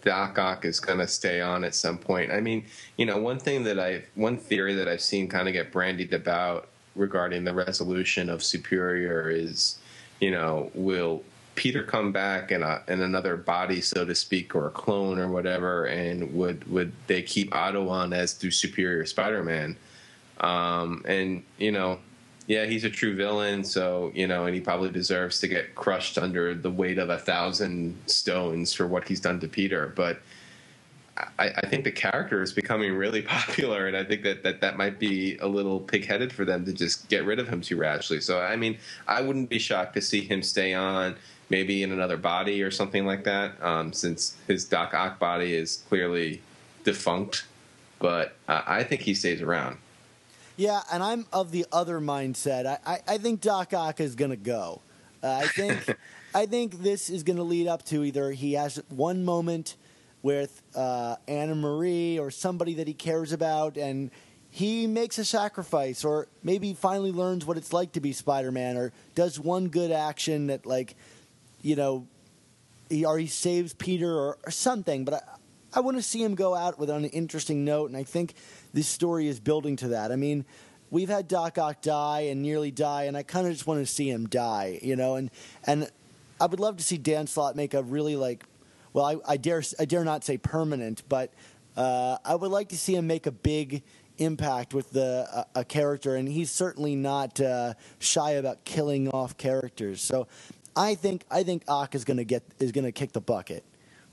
Doc Ock is going to stay on at some point. I mean, you know, one thing that I one theory that I've seen kind of get brandied about regarding the resolution of Superior is, you know, will Peter come back in a in another body, so to speak, or a clone or whatever, and would would they keep Otto on as through Superior Spider-Man? Um, and you know, yeah, he's a true villain, so you know, and he probably deserves to get crushed under the weight of a thousand stones for what he's done to Peter. But I, I think the character is becoming really [LAUGHS] popular, and I think that, that that might be a little pig-headed for them to just get rid of him too rashly. So, I mean, I wouldn't be shocked to see him stay on, maybe in another body or something like that, um, since his Doc Ock body is clearly defunct. But uh, I think he stays around. Yeah, and I'm of the other mindset. I, I, I think Doc Ock is going to go. Uh, I think [LAUGHS] I think this is going to lead up to either he has one moment with uh, Anna Maria or somebody that he cares about, and he makes a sacrifice, or maybe finally learns what it's like to be Spider Man, or does one good action that, like, you know, he or he saves Peter or, or something. But I, I want to see him go out with an interesting note, and I think this story is building to that. I mean, we've had Doc Ock die and nearly die, and I kind of just want to see him die, you know. And and I would love to see Dan Slott make a really like, well, I, I dare I dare not say permanent, but uh, I would like to see him make a big impact with the a, a character, and he's certainly not uh, shy about killing off characters. So. I think I think Ock is gonna get is gonna kick the bucket.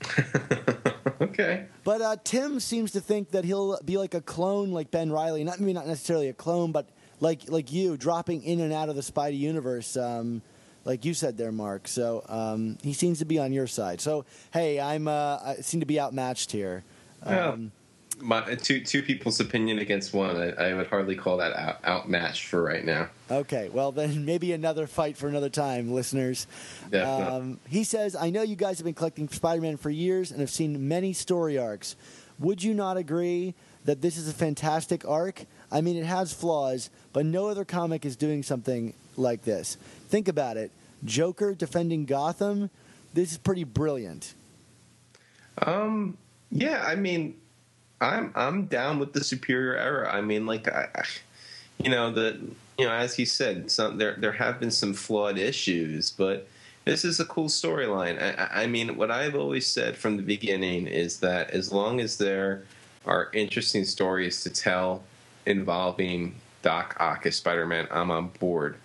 [LAUGHS] Okay. But uh, Tim seems to think that he'll be like a clone, like Ben Reilly. Not maybe not necessarily a clone, but like like you, dropping in and out of the Spidey universe, um, like you said there, Mark. So um, he seems to be on your side. So hey, I'm uh, I seem to be outmatched here. Yeah. Um, My, two two people's opinion against one. I, I would hardly call that out, outmatched for right now. Okay, well then [LAUGHS] maybe another fight for another time, listeners. Definitely. Um, he says, "I know you guys have been collecting Spider-Man for years and have seen many story arcs. Would you not agree that this is a fantastic arc? I mean, it has flaws, but no other comic is doing something like this. Think about it: Joker defending Gotham. This is pretty brilliant. Um, yeah, I mean, I'm I'm down with the superior era. I mean, like, I, I- you know, the you know, as he said, some there there have been some flawed issues, but this is a cool storyline. I, I- mean, what I've always said from the beginning is that as long as there are interesting stories to tell involving Doc Ock as Spider-Man, I'm on board.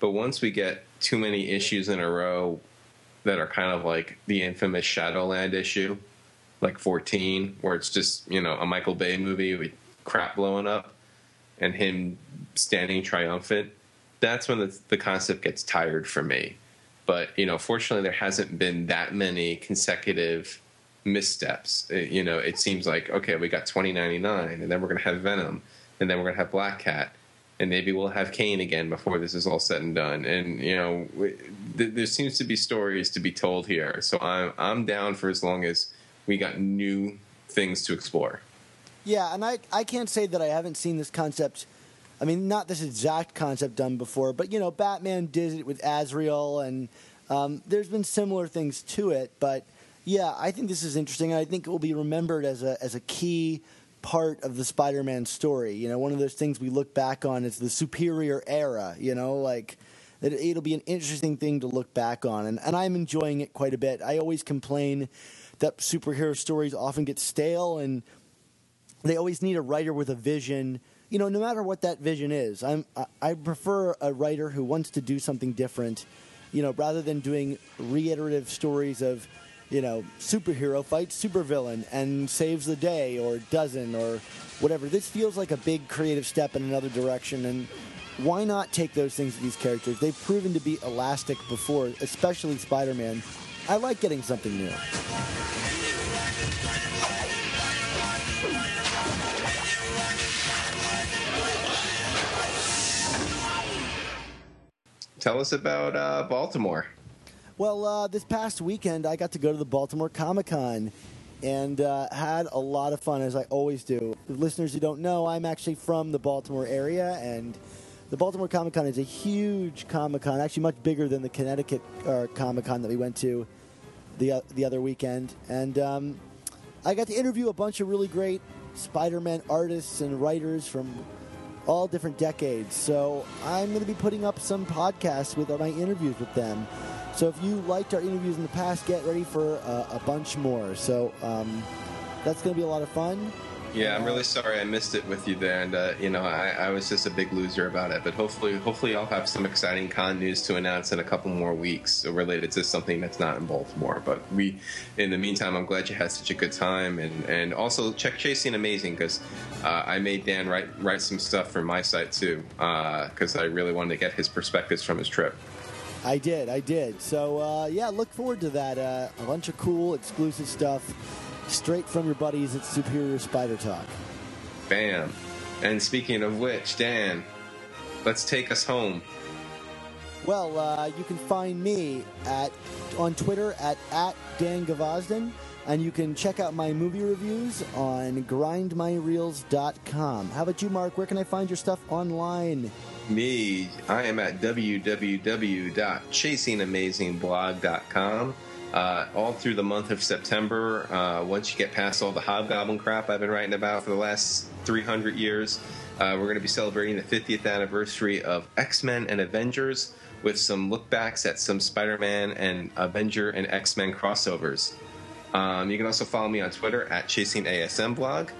But once we get too many issues in a row that are kind of like the infamous Shadowland issue, like 14, where it's just, you know, a Michael Bay movie with crap blowing up and him standing triumphant, that's when the, the concept gets tired for me. But, you know, fortunately, there hasn't been that many consecutive missteps. Uh, You know, it seems like, okay, we got 2099, and then we're going to have Venom, and then we're going to have Black Cat, and maybe we'll have Kaine again before this is all said and done. And, you know, we, th- there seems to be stories to be told here. So I'm, I'm down for as long as we got new things to explore. Yeah, and I I can't say that I haven't seen this concept I mean, not this exact concept done before, but you know, Batman did it with Azrael, and um, there's been similar things to it. But yeah, I think this is interesting. and I think it will be remembered as a as a key part of the Spider-Man story. You know, one of those things we look back on is the superior era. You know, like that it'll be an interesting thing to look back on, and, and I'm enjoying it quite a bit. I always complain that superhero stories often get stale and they always need a writer with a vision. You know, no matter what that vision is, I'm I, I prefer a writer who wants to do something different. You know, rather than doing reiterative stories of, you know, superhero fights supervillain and saves the day or doesn't or whatever. This feels like a big creative step in another direction, and why not take those things to these characters? They've proven to be elastic before, especially Spider-Man. I like getting something new. Tell us about uh, Baltimore. Well, uh, this past weekend, I got to go to the Baltimore Comic Con and uh, had a lot of fun, as I always do. Listeners who don't know, I'm actually from the Baltimore area, and the Baltimore Comic Con is a huge Comic Con, actually much bigger than the Connecticut uh, Comic Con that we went to the uh, the other weekend. And um, I got to interview a bunch of really great Spider-Man artists and writers from all different decades. So I'm going to be putting up some podcasts with my interviews with them. So if you liked our interviews in the past, get ready for uh, a bunch more. So um, that's going to be a lot of fun. Yeah, I'm really sorry I missed it with you there, and uh, you know I, I was just a big loser about it. But hopefully, hopefully I'll have some exciting con news to announce in a couple more weeks related to something that's not in Baltimore. But we, in the meantime, I'm glad you had such a good time, and and also check Chasing Amazing because uh, I made Dan write write some stuff for my site too because I really wanted to get his perspectives from his trip. I did, I did. So uh, yeah, look forward to that. Uh, a bunch of cool, exclusive stuff straight from your buddies at Superior Spider Talk. Bam. And speaking of which, Dan, let's take us home. Well, uh, you can find me at on Twitter at, at Dan Gvozden, and you can check out my movie reviews on grindmyreels.com. How about you, Mark? Where can I find your stuff online? Me, I am at www.chasingamazingblog.com. Uh, all through the month of September, uh, once you get past all the hobgoblin crap I've been writing about for the last 300 years, uh, we're going to be celebrating the 50th anniversary of X Men and Avengers with some lookbacks at some Spider Man and Avenger and X Men crossovers. Um, you can also follow me on Twitter at Chasing ASM blog.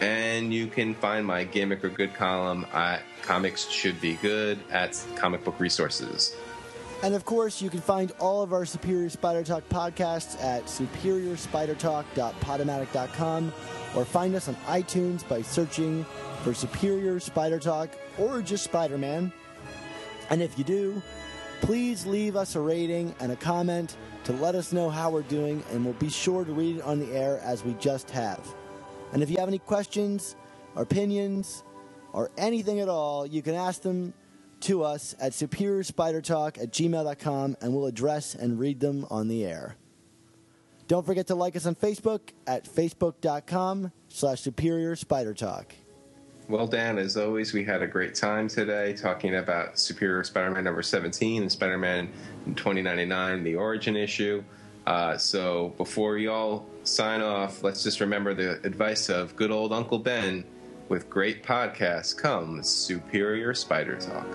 And you can find my gimmick or good column at Comics Should Be Good at Comic Book Resources. And of course, you can find all of our Superior Spider Talk podcasts at superiorspidertalk.podomatic.com or find us on iTunes by searching for Superior Spider Talk or just Spider Man. And if you do, please leave us a rating and a comment to let us know how we're doing, and we'll be sure to read it on the air as we just have. And if you have any questions, or opinions, or anything at all, you can ask them to us at superiorspidertalk at gmail.com, and we'll address and read them on the air. Don't forget to like us on Facebook at facebook.com slash superior spider talk. Well, Dan, as always, we had a great time today talking about Superior Spider Man number 17 and Spider Man 2099, the origin issue. Uh, so before y'all sign off, let's just remember the advice of good old Uncle Ben with great podcasts comes Superior Spider Talk.